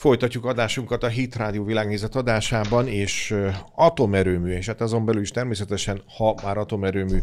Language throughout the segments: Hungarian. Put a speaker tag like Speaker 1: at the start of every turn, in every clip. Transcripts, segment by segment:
Speaker 1: Folytatjuk adásunkat a Hit Rádió világnézet adásában, és atomerőmű, és hát azon belül is természetesen, ha már atomerőmű,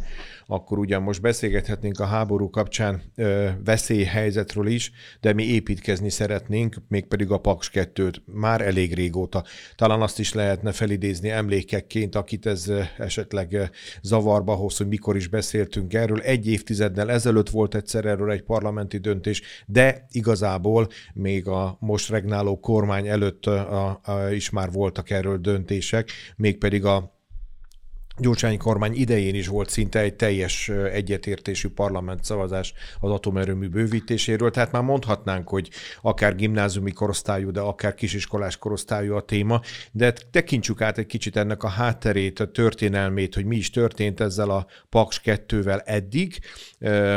Speaker 1: akkor ugyan most beszélgethetnénk a háború kapcsán ö, veszélyhelyzetről is, de mi építkezni szeretnénk, mégpedig a Paks 2-t már elég régóta. Talán azt is lehetne felidézni emlékekként, akit ez esetleg zavarba hoz, hogy mikor is beszéltünk erről. Egy évtizeddel ezelőtt volt egyszer erről egy parlamenti döntés, de igazából még a most regnáló kormány előtt a, a, is már voltak erről döntések, mégpedig a Gyurcsány kormány idején is volt szinte egy teljes egyetértésű parlament szavazás az atomerőmű bővítéséről, tehát már mondhatnánk, hogy akár gimnáziumi korosztályú, de akár kisiskolás korosztályú a téma, de tekintsük át egy kicsit ennek a hátterét, a történelmét, hogy mi is történt ezzel a Paks 2-vel eddig.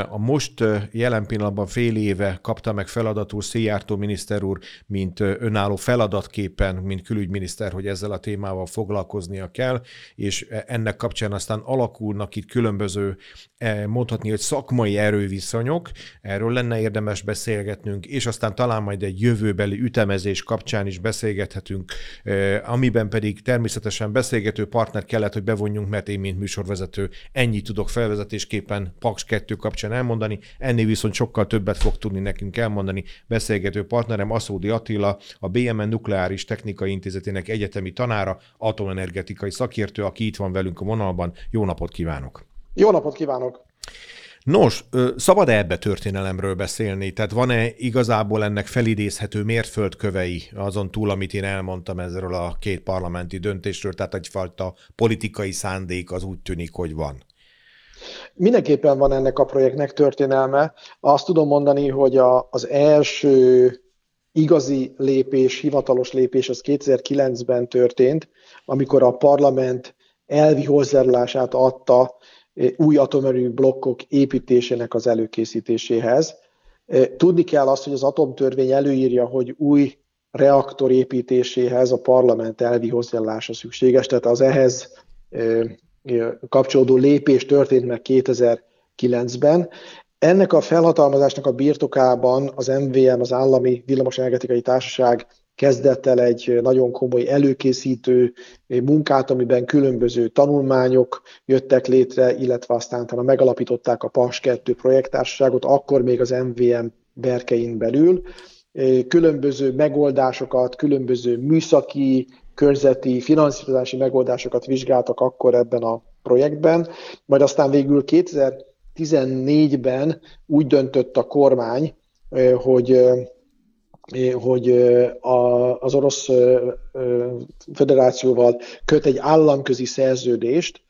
Speaker 1: A most jelen pillanatban fél éve kapta meg feladatul Szijjártó miniszter úr, mint önálló feladatképpen, mint külügyminiszter, hogy ezzel a témával foglalkoznia kell, és ennek ennek kapcsán aztán alakulnak itt különböző, eh, mondhatni, hogy szakmai erőviszonyok, erről lenne érdemes beszélgetnünk, és aztán talán majd egy jövőbeli ütemezés kapcsán is beszélgethetünk, eh, amiben pedig természetesen beszélgető partner kellett, hogy bevonjunk, mert én, mint műsorvezető, ennyit tudok felvezetésképpen Paks 2 kapcsán elmondani, ennél viszont sokkal többet fog tudni nekünk elmondani beszélgető partnerem Aszódi Attila, a BMN Nukleáris Technikai Intézetének egyetemi tanára, atomenergetikai szakértő, aki itt van velünk a vonalban. Jó napot kívánok!
Speaker 2: Jó napot kívánok!
Speaker 1: Nos, szabad-e ebbe történelemről beszélni? Tehát van-e igazából ennek felidézhető mérföldkövei azon túl, amit én elmondtam ezzel a két parlamenti döntésről, tehát egyfajta politikai szándék az úgy tűnik, hogy van?
Speaker 2: Mindenképpen van ennek a projektnek történelme. Azt tudom mondani, hogy a, az első igazi lépés, hivatalos lépés az 2009-ben történt, amikor a parlament elvi hozzájárulását adta eh, új atomerő blokkok építésének az előkészítéséhez. Eh, tudni kell azt, hogy az atomtörvény előírja, hogy új reaktor építéséhez a parlament elvi hozzájárulása szükséges, tehát az ehhez eh, kapcsolódó lépés történt meg 2009-ben. Ennek a felhatalmazásnak a birtokában az MVM, az Állami Villamosenergetikai Társaság kezdett el egy nagyon komoly előkészítő munkát, amiben különböző tanulmányok jöttek létre, illetve aztán talán megalapították a PAS 2 projekttársaságot, akkor még az MVM berkein belül. Különböző megoldásokat, különböző műszaki, körzeti, finanszírozási megoldásokat vizsgáltak akkor ebben a projektben, majd aztán végül 2014-ben úgy döntött a kormány, hogy hogy az Orosz Föderációval köt egy államközi szerződést,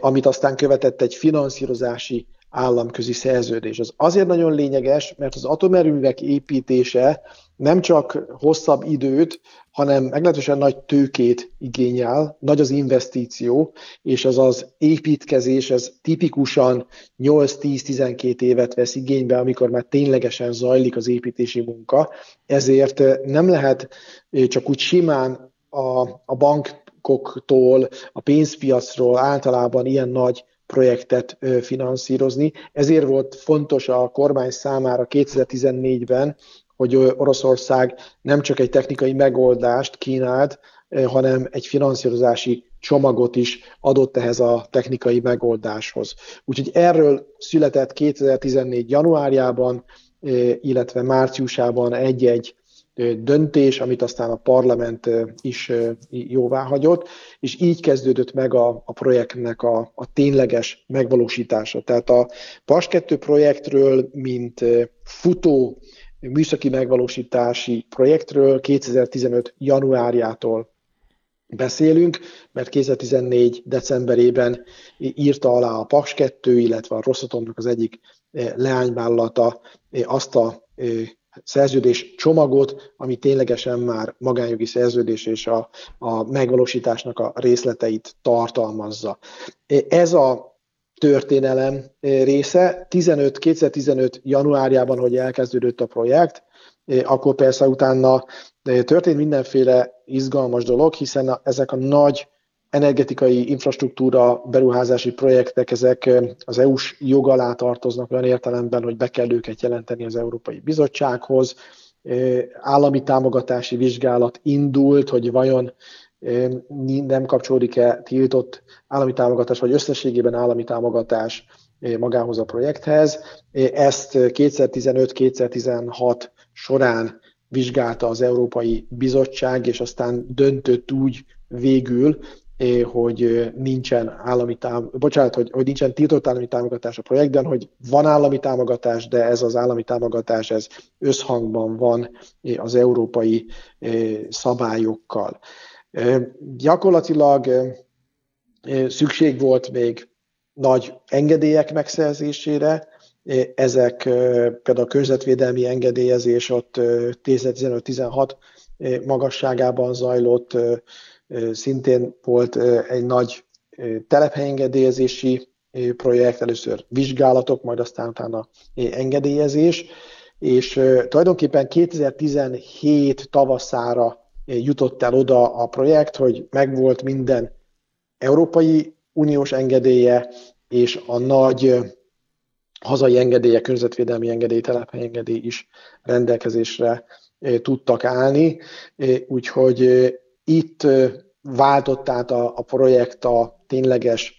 Speaker 2: amit aztán követett egy finanszírozási államközi szerződés. Az azért nagyon lényeges, mert az atomerőművek építése nem csak hosszabb időt, hanem meglehetősen nagy tőkét igényel, nagy az investíció, és az az építkezés, ez tipikusan 8-10-12 évet vesz igénybe, amikor már ténylegesen zajlik az építési munka. Ezért nem lehet csak úgy simán a, a bankoktól, a pénzpiacról általában ilyen nagy projektet finanszírozni. Ezért volt fontos a kormány számára 2014-ben, hogy Oroszország nem csak egy technikai megoldást kínált, hanem egy finanszírozási csomagot is adott ehhez a technikai megoldáshoz. Úgyhogy erről született 2014. januárjában, illetve márciusában egy-egy döntés, amit aztán a parlament is jóvá hagyott, és így kezdődött meg a, a projektnek a, a tényleges megvalósítása. Tehát a PAS 2 projektről, mint futó műszaki megvalósítási projektről 2015. januárjától beszélünk, mert 2014. decemberében írta alá a Paks 2, illetve a Rosszatomnak az egyik leányvállalata azt a szerződés csomagot, ami ténylegesen már magánjogi szerződés és a, a megvalósításnak a részleteit tartalmazza. Ez a történelem része. 15, 2015 januárjában, hogy elkezdődött a projekt, akkor persze utána történt mindenféle izgalmas dolog, hiszen ezek a nagy energetikai infrastruktúra beruházási projektek, ezek az EU-s jog alá tartoznak olyan értelemben, hogy be kell őket jelenteni az Európai Bizottsághoz, állami támogatási vizsgálat indult, hogy vajon nem kapcsolódik-e tiltott állami támogatás, vagy összességében állami támogatás magához a projekthez. Ezt 2015-2016 során vizsgálta az Európai Bizottság, és aztán döntött úgy végül, hogy nincsen állami tám- bocsánat, hogy, hogy nincsen tiltott állami támogatás a projektben, hogy van állami támogatás, de ez az állami támogatás ez összhangban van az európai szabályokkal. Gyakorlatilag szükség volt még nagy engedélyek megszerzésére, ezek például a környezetvédelmi engedélyezés ott 10-15-16 magasságában zajlott, szintén volt egy nagy telephelyengedélyezési projekt, először vizsgálatok, majd aztán utána engedélyezés, és tulajdonképpen 2017 tavaszára jutott el oda a projekt, hogy megvolt minden Európai Uniós engedélye, és a nagy hazai engedélye, környezetvédelmi engedély, telephelyengedély is rendelkezésre tudtak állni, úgyhogy itt váltott át a, a projekt a tényleges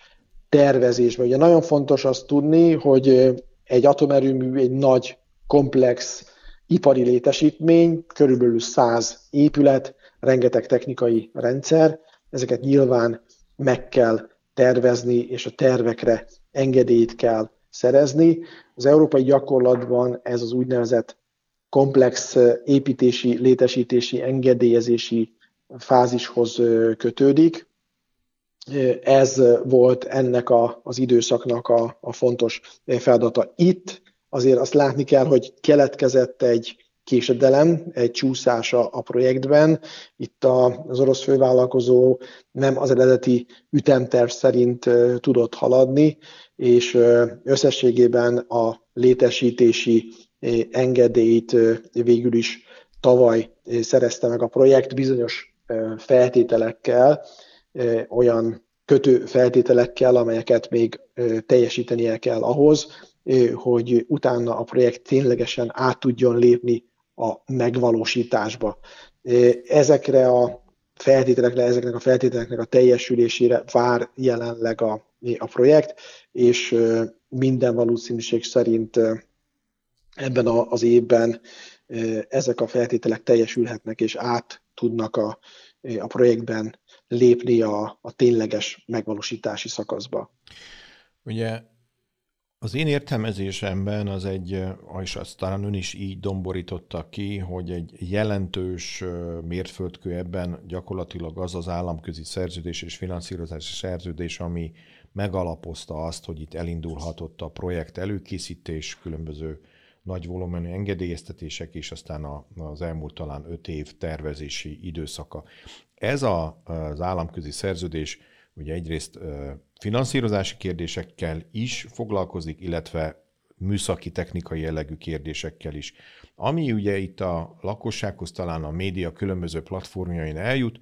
Speaker 2: tervezésbe. Ugye nagyon fontos azt tudni, hogy egy atomerőmű egy nagy, komplex ipari létesítmény, körülbelül 100 épület, rengeteg technikai rendszer, ezeket nyilván meg kell tervezni, és a tervekre engedélyt kell szerezni. Az európai gyakorlatban ez az úgynevezett komplex építési, létesítési, engedélyezési fázishoz kötődik. Ez volt ennek a, az időszaknak a, a fontos feladata. Itt azért azt látni kell, hogy keletkezett egy késedelem, egy csúszás a, projektben. Itt a, az orosz fővállalkozó nem az eredeti ütemterv szerint tudott haladni, és összességében a létesítési engedélyt végül is tavaly szerezte meg a projekt bizonyos feltételekkel, olyan kötő feltételekkel, amelyeket még teljesítenie kell ahhoz, hogy utána a projekt ténylegesen át tudjon lépni a megvalósításba. Ezekre a feltételekre, ezeknek a feltételeknek a teljesülésére vár jelenleg a, a projekt, és minden valószínűség szerint ebben az évben ezek a feltételek teljesülhetnek, és át tudnak a, a projektben lépni a, a tényleges megvalósítási szakaszba.
Speaker 1: Ugye az én értelmezésemben az egy, és azt talán ön is így domborította ki, hogy egy jelentős mérföldkő ebben gyakorlatilag az az államközi szerződés és finanszírozási szerződés, ami megalapozta azt, hogy itt elindulhatott a projekt előkészítés, különböző nagy volumenű engedélyeztetések, és aztán a, az elmúlt talán öt év tervezési időszaka. Ez a, az államközi szerződés ugye egyrészt finanszírozási kérdésekkel is foglalkozik, illetve műszaki, technikai jellegű kérdésekkel is. Ami ugye itt a lakossághoz talán a média különböző platformjain eljut,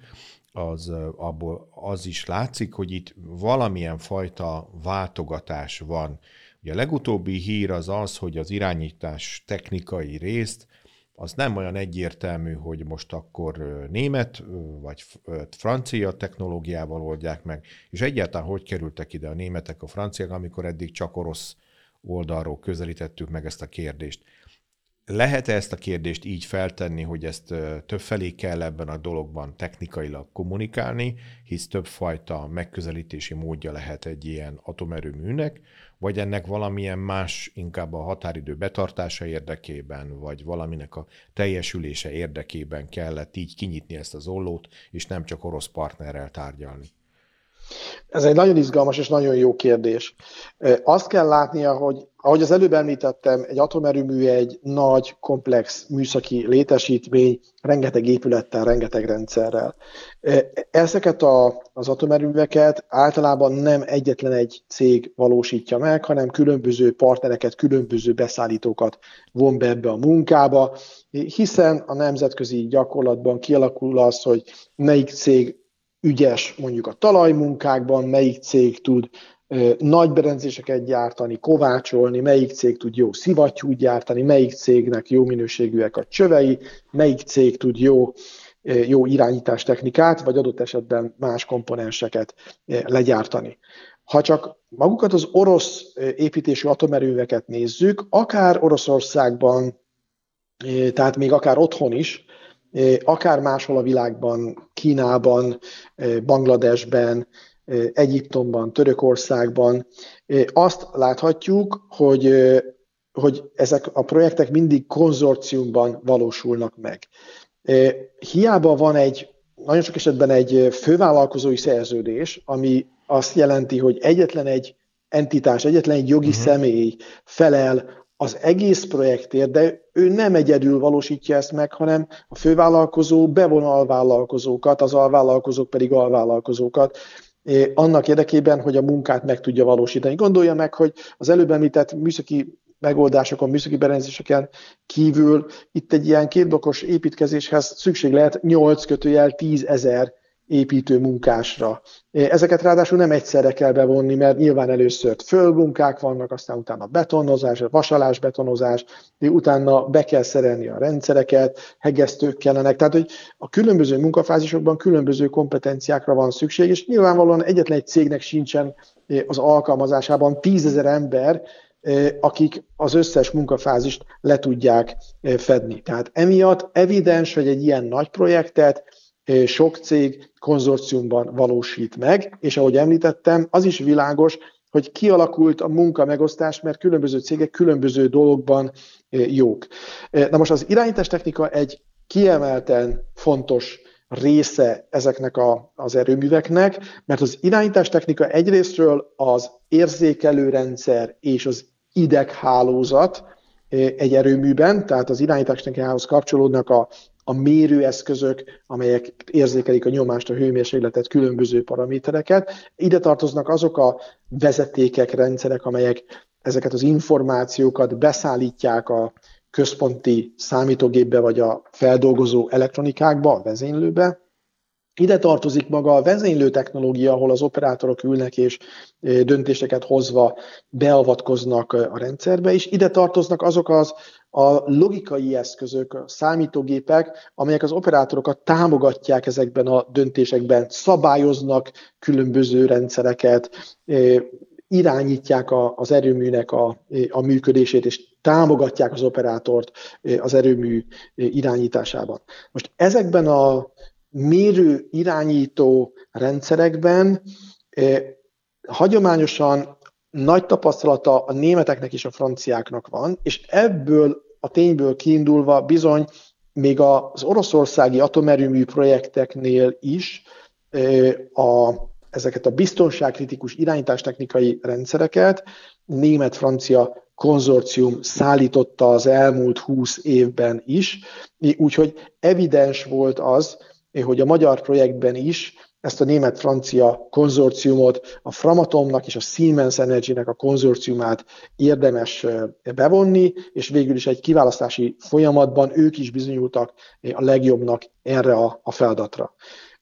Speaker 1: az abból az is látszik, hogy itt valamilyen fajta váltogatás van. Ugye a legutóbbi hír az az, hogy az irányítás technikai részt az nem olyan egyértelmű, hogy most akkor német vagy francia technológiával oldják meg, és egyáltalán hogy kerültek ide a németek, a franciák, amikor eddig csak orosz oldalról közelítettük meg ezt a kérdést. Lehet-e ezt a kérdést így feltenni, hogy ezt többfelé kell ebben a dologban technikailag kommunikálni, hisz többfajta megközelítési módja lehet egy ilyen atomerőműnek, vagy ennek valamilyen más, inkább a határidő betartása érdekében, vagy valaminek a teljesülése érdekében kellett így kinyitni ezt az ollót, és nem csak orosz partnerrel tárgyalni?
Speaker 2: Ez egy nagyon izgalmas és nagyon jó kérdés. Azt kell látnia, hogy ahogy az előbb említettem, egy atomerőmű egy nagy, komplex műszaki létesítmény, rengeteg épülettel, rengeteg rendszerrel. Ezeket a, az atomerőműveket általában nem egyetlen egy cég valósítja meg, hanem különböző partnereket, különböző beszállítókat von be ebbe a munkába, hiszen a nemzetközi gyakorlatban kialakul az, hogy melyik cég ügyes mondjuk a talajmunkákban, melyik cég tud nagy berendezéseket gyártani, kovácsolni, melyik cég tud jó szivattyút gyártani, melyik cégnek jó minőségűek a csövei, melyik cég tud jó, jó irányítás technikát, vagy adott esetben más komponenseket legyártani. Ha csak magukat az orosz építésű atomerőveket nézzük, akár Oroszországban, tehát még akár otthon is, akár máshol a világban, Kínában, Bangladesben, Egyiptomban, Törökországban, azt láthatjuk, hogy, hogy ezek a projektek mindig konzorciumban valósulnak meg. Hiába van egy, nagyon sok esetben egy fővállalkozói szerződés, ami azt jelenti, hogy egyetlen egy entitás, egyetlen egy jogi uh-huh. személy felel az egész projektért, de ő nem egyedül valósítja ezt meg, hanem a fővállalkozó bevon alvállalkozókat, az alvállalkozók pedig alvállalkozókat, eh, annak érdekében, hogy a munkát meg tudja valósítani. Gondolja meg, hogy az előbb említett műszaki megoldásokon, műszaki berendezéseken kívül itt egy ilyen kétblokos építkezéshez szükség lehet 8 kötőjel 10 ezer építő munkásra. Ezeket ráadásul nem egyszerre kell bevonni, mert nyilván először fölmunkák vannak, aztán utána betonozás, vasalás, betonozás, utána be kell szerelni a rendszereket, hegesztők kellenek, tehát hogy a különböző munkafázisokban különböző kompetenciákra van szükség, és nyilvánvalóan egyetlen egy cégnek sincsen az alkalmazásában tízezer ember, akik az összes munkafázist le tudják fedni. Tehát emiatt evidens, hogy egy ilyen nagy projektet sok cég konzorciumban valósít meg, és ahogy említettem, az is világos, hogy kialakult a munka megosztás, mert különböző cégek különböző dolgokban jók. Na most az irányítástechnika egy kiemelten fontos része ezeknek a, az erőműveknek, mert az irányítástechnika egyrésztről az érzékelőrendszer és az ideghálózat egy erőműben, tehát az irányítástechnikához kapcsolódnak a a mérőeszközök, amelyek érzékelik a nyomást, a hőmérsékletet, különböző paramétereket. Ide tartoznak azok a vezetékek, rendszerek, amelyek ezeket az információkat beszállítják a központi számítógépbe vagy a feldolgozó elektronikákba, a vezénylőbe, ide tartozik maga a vezénylő technológia, ahol az operátorok ülnek és döntéseket hozva beavatkoznak a rendszerbe, és ide tartoznak azok az a logikai eszközök, a számítógépek, amelyek az operátorokat támogatják ezekben a döntésekben, szabályoznak különböző rendszereket, irányítják az erőműnek a, a működését, és támogatják az operátort az erőmű irányításában. Most ezekben a mérő irányító rendszerekben eh, hagyományosan nagy tapasztalata a németeknek és a franciáknak van, és ebből a tényből kiindulva bizony még az oroszországi atomerőmű projekteknél is a, ezeket a biztonságkritikus irányítástechnikai rendszereket német-francia konzorcium szállította az elmúlt 20 évben is, úgyhogy evidens volt az, hogy a magyar projektben is ezt a német-francia konzorciumot, a Framatomnak és a Siemens Energy-nek a konzorciumát érdemes bevonni, és végül is egy kiválasztási folyamatban ők is bizonyultak a legjobbnak erre a, feladatra.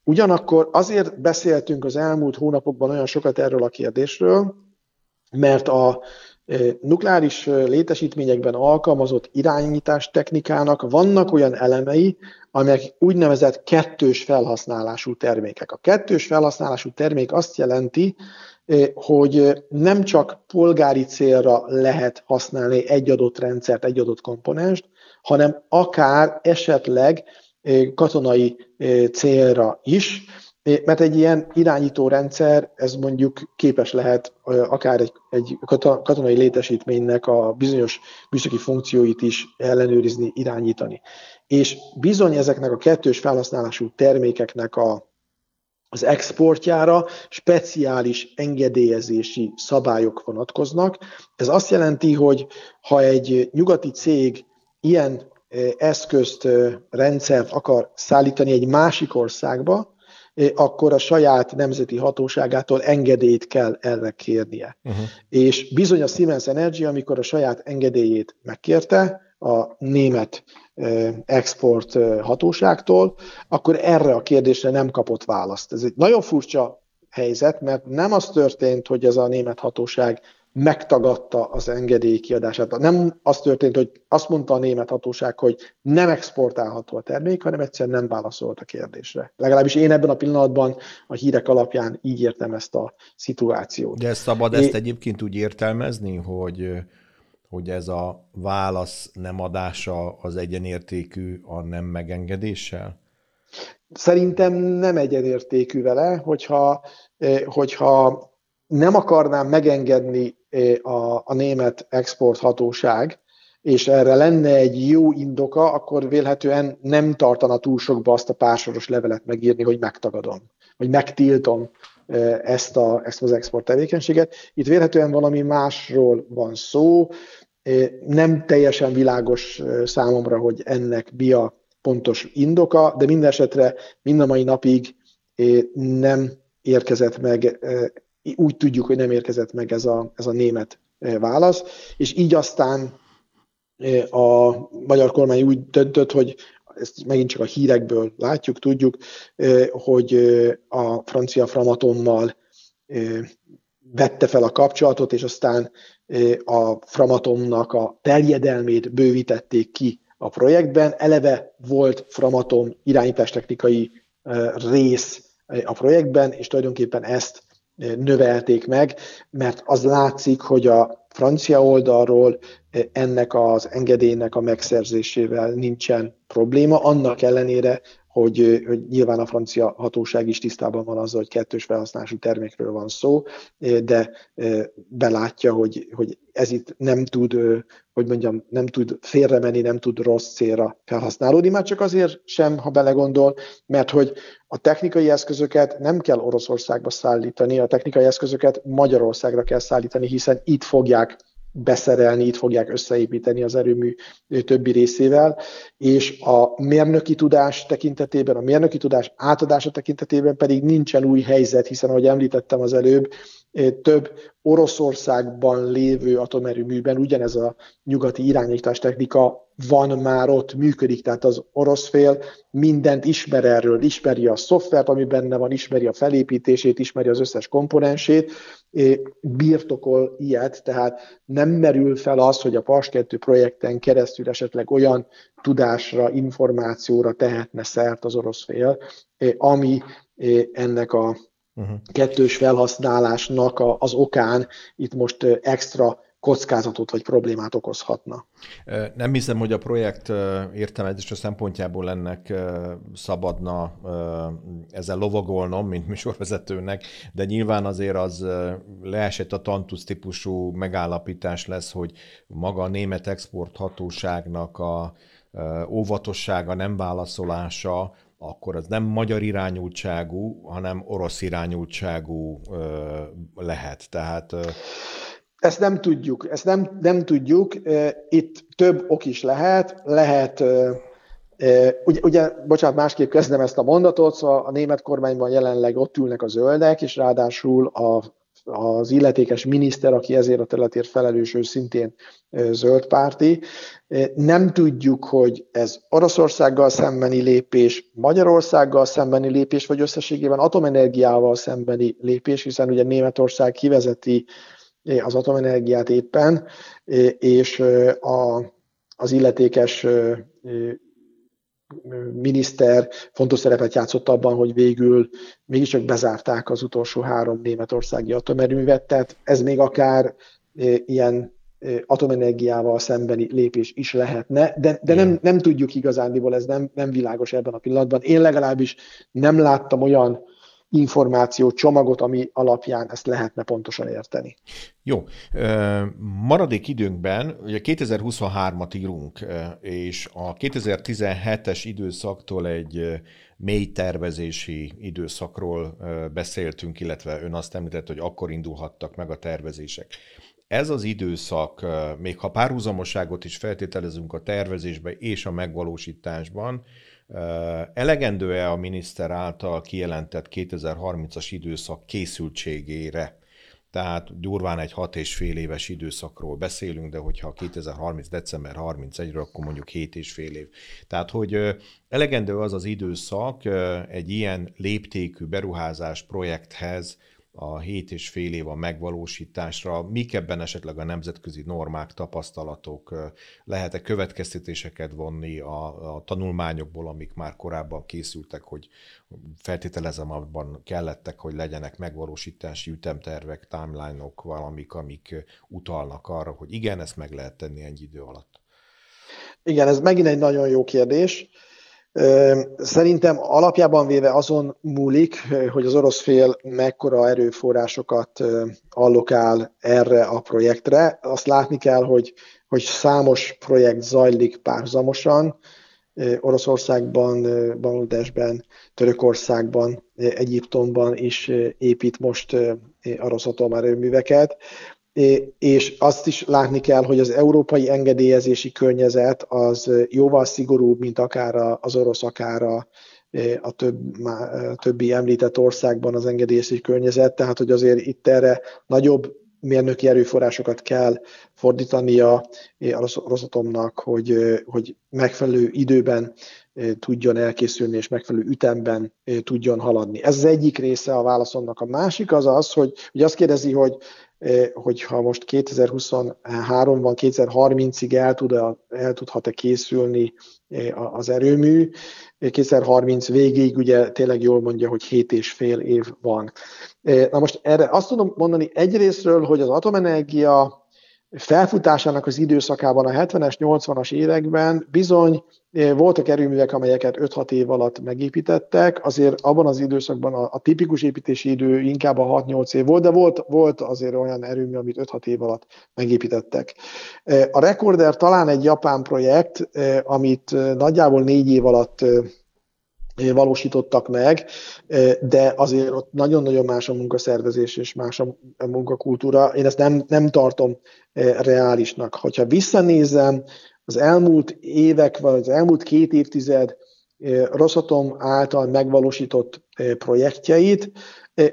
Speaker 2: Ugyanakkor azért beszéltünk az elmúlt hónapokban olyan sokat erről a kérdésről, mert a nukleáris létesítményekben alkalmazott irányítás technikának vannak olyan elemei, amelyek úgynevezett kettős felhasználású termékek. A kettős felhasználású termék azt jelenti, hogy nem csak polgári célra lehet használni egy adott rendszert, egy adott komponenst, hanem akár esetleg katonai célra is, mert egy ilyen irányító rendszer, ez mondjuk képes lehet akár egy, egy katonai létesítménynek a bizonyos műszaki funkcióit is ellenőrizni, irányítani. És bizony ezeknek a kettős felhasználású termékeknek a, az exportjára speciális engedélyezési szabályok vonatkoznak. Ez azt jelenti, hogy ha egy nyugati cég ilyen eszközt, rendszert akar szállítani egy másik országba, akkor a saját nemzeti hatóságától engedélyt kell erre kérnie. Uh-huh. És bizony a Siemens Energy, amikor a saját engedélyét megkérte a német export hatóságtól, akkor erre a kérdésre nem kapott választ. Ez egy nagyon furcsa helyzet, mert nem az történt, hogy ez a német hatóság megtagadta az engedély kiadását. Nem az történt, hogy azt mondta a német hatóság, hogy nem exportálható a termék, hanem egyszerűen nem válaszolt a kérdésre. Legalábbis én ebben a pillanatban a hírek alapján így értem ezt a szituációt.
Speaker 1: De szabad ezt egyébként úgy értelmezni, hogy hogy ez a válasz nem adása az egyenértékű a nem megengedéssel?
Speaker 2: Szerintem nem egyenértékű vele, hogyha, hogyha nem akarnám megengedni a, a német exporthatóság, és erre lenne egy jó indoka, akkor vélhetően nem tartana túl sokba azt a pársoros levelet megírni, hogy megtagadom, vagy megtiltom ezt, a, ezt az export tevékenységet. Itt vélhetően valami másról van szó, nem teljesen világos számomra, hogy ennek mi a pontos indoka, de minden esetre mind a mai napig nem érkezett meg úgy tudjuk, hogy nem érkezett meg ez a, ez a német e, válasz, és így aztán e, a magyar kormány úgy döntött, hogy ezt megint csak a hírekből látjuk, tudjuk, e, hogy a francia Framatommal vette fel a kapcsolatot, és aztán a Framatomnak a terjedelmét bővítették ki a projektben. Eleve volt Framatom irányítástechnikai rész a projektben, és tulajdonképpen ezt növelték meg, mert az látszik, hogy a francia oldalról ennek az engedélynek a megszerzésével nincsen probléma, annak ellenére, hogy, hogy nyilván a francia hatóság is tisztában van azzal, hogy kettős felhasználású termékről van szó, de belátja, hogy, hogy ez itt nem tud, hogy mondjam, nem tud félremenni, nem tud rossz célra felhasználódni, már csak azért sem, ha belegondol, mert hogy a technikai eszközöket nem kell Oroszországba szállítani, a technikai eszközöket Magyarországra kell szállítani, hiszen itt fogják beszerelni, itt fogják összeépíteni az erőmű többi részével, és a mérnöki tudás tekintetében, a mérnöki tudás átadása tekintetében pedig nincsen új helyzet, hiszen ahogy említettem az előbb, több Oroszországban lévő atomerőműben ugyanez a nyugati irányítás technika van már ott, működik, tehát az orosz fél mindent ismer erről, ismeri a szoftvert, ami benne van, ismeri a felépítését, ismeri az összes komponensét, birtokol ilyet, tehát nem merül fel az, hogy a PAS 2 projekten keresztül esetleg olyan tudásra, információra tehetne szert az orosz fél, ami ennek a uh-huh. kettős felhasználásnak az okán itt most extra kockázatot vagy problémát okozhatna.
Speaker 1: Nem hiszem, hogy a projekt értelmezése szempontjából ennek szabadna ezzel lovagolnom, mint műsorvezetőnek, de nyilván azért az leesett a tantusz típusú megállapítás lesz, hogy maga a német exporthatóságnak a óvatossága, nem válaszolása, akkor az nem magyar irányultságú, hanem orosz irányultságú lehet. Tehát
Speaker 2: ezt nem tudjuk, ezt nem, nem tudjuk. Itt több ok is lehet. Lehet, ugye, ugye, bocsánat, másképp kezdem ezt a mondatot, szóval a német kormányban jelenleg ott ülnek a zöldek, és ráadásul a, az illetékes miniszter, aki ezért a területért felelős, ő szintén zöld párti. Nem tudjuk, hogy ez Oroszországgal szembeni lépés, Magyarországgal szembeni lépés, vagy összességében atomenergiával szembeni lépés, hiszen ugye Németország kivezeti az atomenergiát éppen, és a, az illetékes miniszter fontos szerepet játszott abban, hogy végül mégiscsak bezárták az utolsó három németországi atomerőművet, tehát ez még akár ilyen atomenergiával szembeni lépés is lehetne, de, de nem, nem tudjuk igazándiból, ez nem, nem világos ebben a pillanatban. Én legalábbis nem láttam olyan információ csomagot, ami alapján ezt lehetne pontosan érteni.
Speaker 1: Jó. Maradék időnkben, ugye 2023-at írunk, és a 2017-es időszaktól egy mély tervezési időszakról beszéltünk, illetve ön azt említett, hogy akkor indulhattak meg a tervezések. Ez az időszak, még ha párhuzamosságot is feltételezünk a tervezésbe és a megvalósításban, Elegendő-e a miniszter által kijelentett 2030-as időszak készültségére? tehát durván egy hat és fél éves időszakról beszélünk, de hogyha 2030. december 31-ről, akkor mondjuk 7 és fél év. Tehát, hogy elegendő az az időszak egy ilyen léptékű beruházás projekthez, a hét és fél év a megvalósításra, mik ebben esetleg a nemzetközi normák, tapasztalatok, lehet-e következtetéseket vonni a, a tanulmányokból, amik már korábban készültek, hogy feltételezem abban kellettek, hogy legyenek megvalósítási ütemtervek, timeline-ok, valamik, amik utalnak arra, hogy igen, ezt meg lehet tenni ennyi idő alatt.
Speaker 2: Igen, ez megint egy nagyon jó kérdés. Szerintem alapjában véve azon múlik, hogy az orosz fél mekkora erőforrásokat allokál erre a projektre. Azt látni kell, hogy, hogy számos projekt zajlik párhuzamosan, Oroszországban, Bangladesben, Törökországban, Egyiptomban is épít most orosz atomerőműveket és azt is látni kell, hogy az európai engedélyezési környezet az jóval szigorúbb, mint akár az orosz, akár a, a több, a többi említett országban az engedélyezési környezet, tehát hogy azért itt erre nagyobb mérnöki erőforrásokat kell fordítania a Rosatomnak, hogy, hogy megfelelő időben tudjon elkészülni, és megfelelő ütemben tudjon haladni. Ez az egyik része a válaszomnak. A másik az az, hogy, hogy azt kérdezi, hogy hogyha most 2023-ban, 2030-ig el, tud, el tudhat-e készülni az erőmű, 2030 végéig ugye tényleg jól mondja, hogy 7 és fél év van. Na most erre azt tudom mondani egyrésztről, hogy az atomenergia felfutásának az időszakában a 70-es, 80-as években bizony eh, voltak erőművek, amelyeket 5-6 év alatt megépítettek, azért abban az időszakban a, a tipikus építési idő inkább a 6-8 év volt, de volt, volt azért olyan erőmű, amit 5-6 év alatt megépítettek. Eh, a Recorder talán egy japán projekt, eh, amit nagyjából 4 év alatt valósítottak meg, de azért ott nagyon-nagyon más a munkaszervezés és más a munkakultúra. Én ezt nem, nem tartom reálisnak. Hogyha visszanézem az elmúlt évek, vagy az elmúlt két évtized Rosatom által megvalósított projektjeit,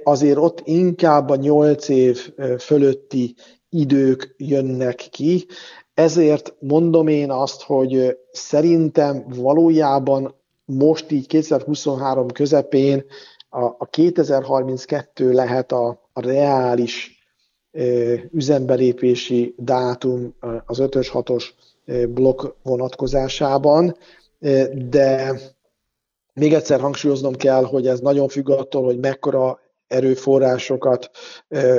Speaker 2: azért ott inkább a nyolc év fölötti idők jönnek ki, ezért mondom én azt, hogy szerintem valójában most így 2023 közepén a, a 2032 lehet a, a reális ö, üzembelépési dátum az 5-ös, 6-os blokk vonatkozásában, de még egyszer hangsúlyoznom kell, hogy ez nagyon függ attól, hogy mekkora erőforrásokat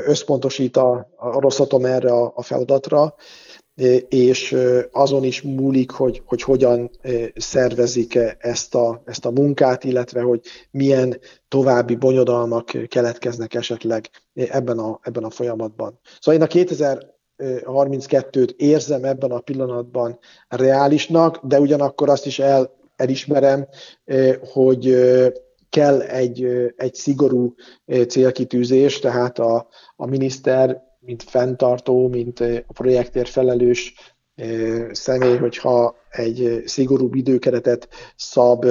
Speaker 2: összpontosít a, a Rosszatom erre a, a feladatra, és azon is múlik, hogy, hogy hogyan szervezik ezt a, ezt a munkát, illetve hogy milyen további bonyodalmak keletkeznek esetleg ebben a, ebben a folyamatban. Szóval én a 2032-t érzem ebben a pillanatban reálisnak, de ugyanakkor azt is el, elismerem, hogy kell egy, egy szigorú célkitűzés, tehát a, a miniszter mint fenntartó, mint a projektért felelős személy, hogyha egy szigorúbb időkeretet szab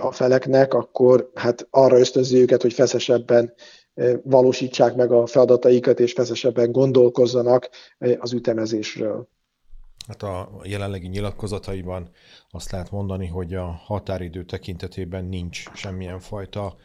Speaker 2: a feleknek, akkor hát arra ösztönzi őket, hogy feszesebben valósítsák meg a feladataikat, és feszesebben gondolkozzanak az ütemezésről.
Speaker 1: Hát a jelenlegi nyilatkozataiban azt lehet mondani, hogy a határidő tekintetében nincs semmilyen fajta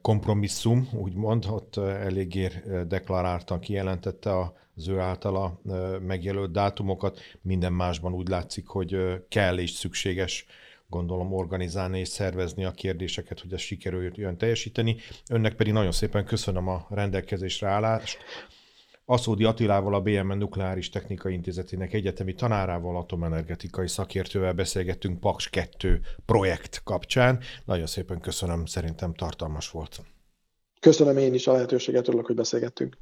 Speaker 1: kompromisszum, úgymond, ott eléggé deklaráltan kijelentette az ő általa megjelölt dátumokat. Minden másban úgy látszik, hogy kell és szükséges gondolom organizálni és szervezni a kérdéseket, hogy ez sikerüljön teljesíteni. Önnek pedig nagyon szépen köszönöm a rendelkezésre állást. Aszódi Attilával, a BMN Nukleáris Technikai Intézetének egyetemi tanárával, atomenergetikai szakértővel beszélgettünk Paks 2 projekt kapcsán. Nagyon szépen köszönöm, szerintem tartalmas volt.
Speaker 2: Köszönöm én is a lehetőséget, örülök, hogy beszélgettünk.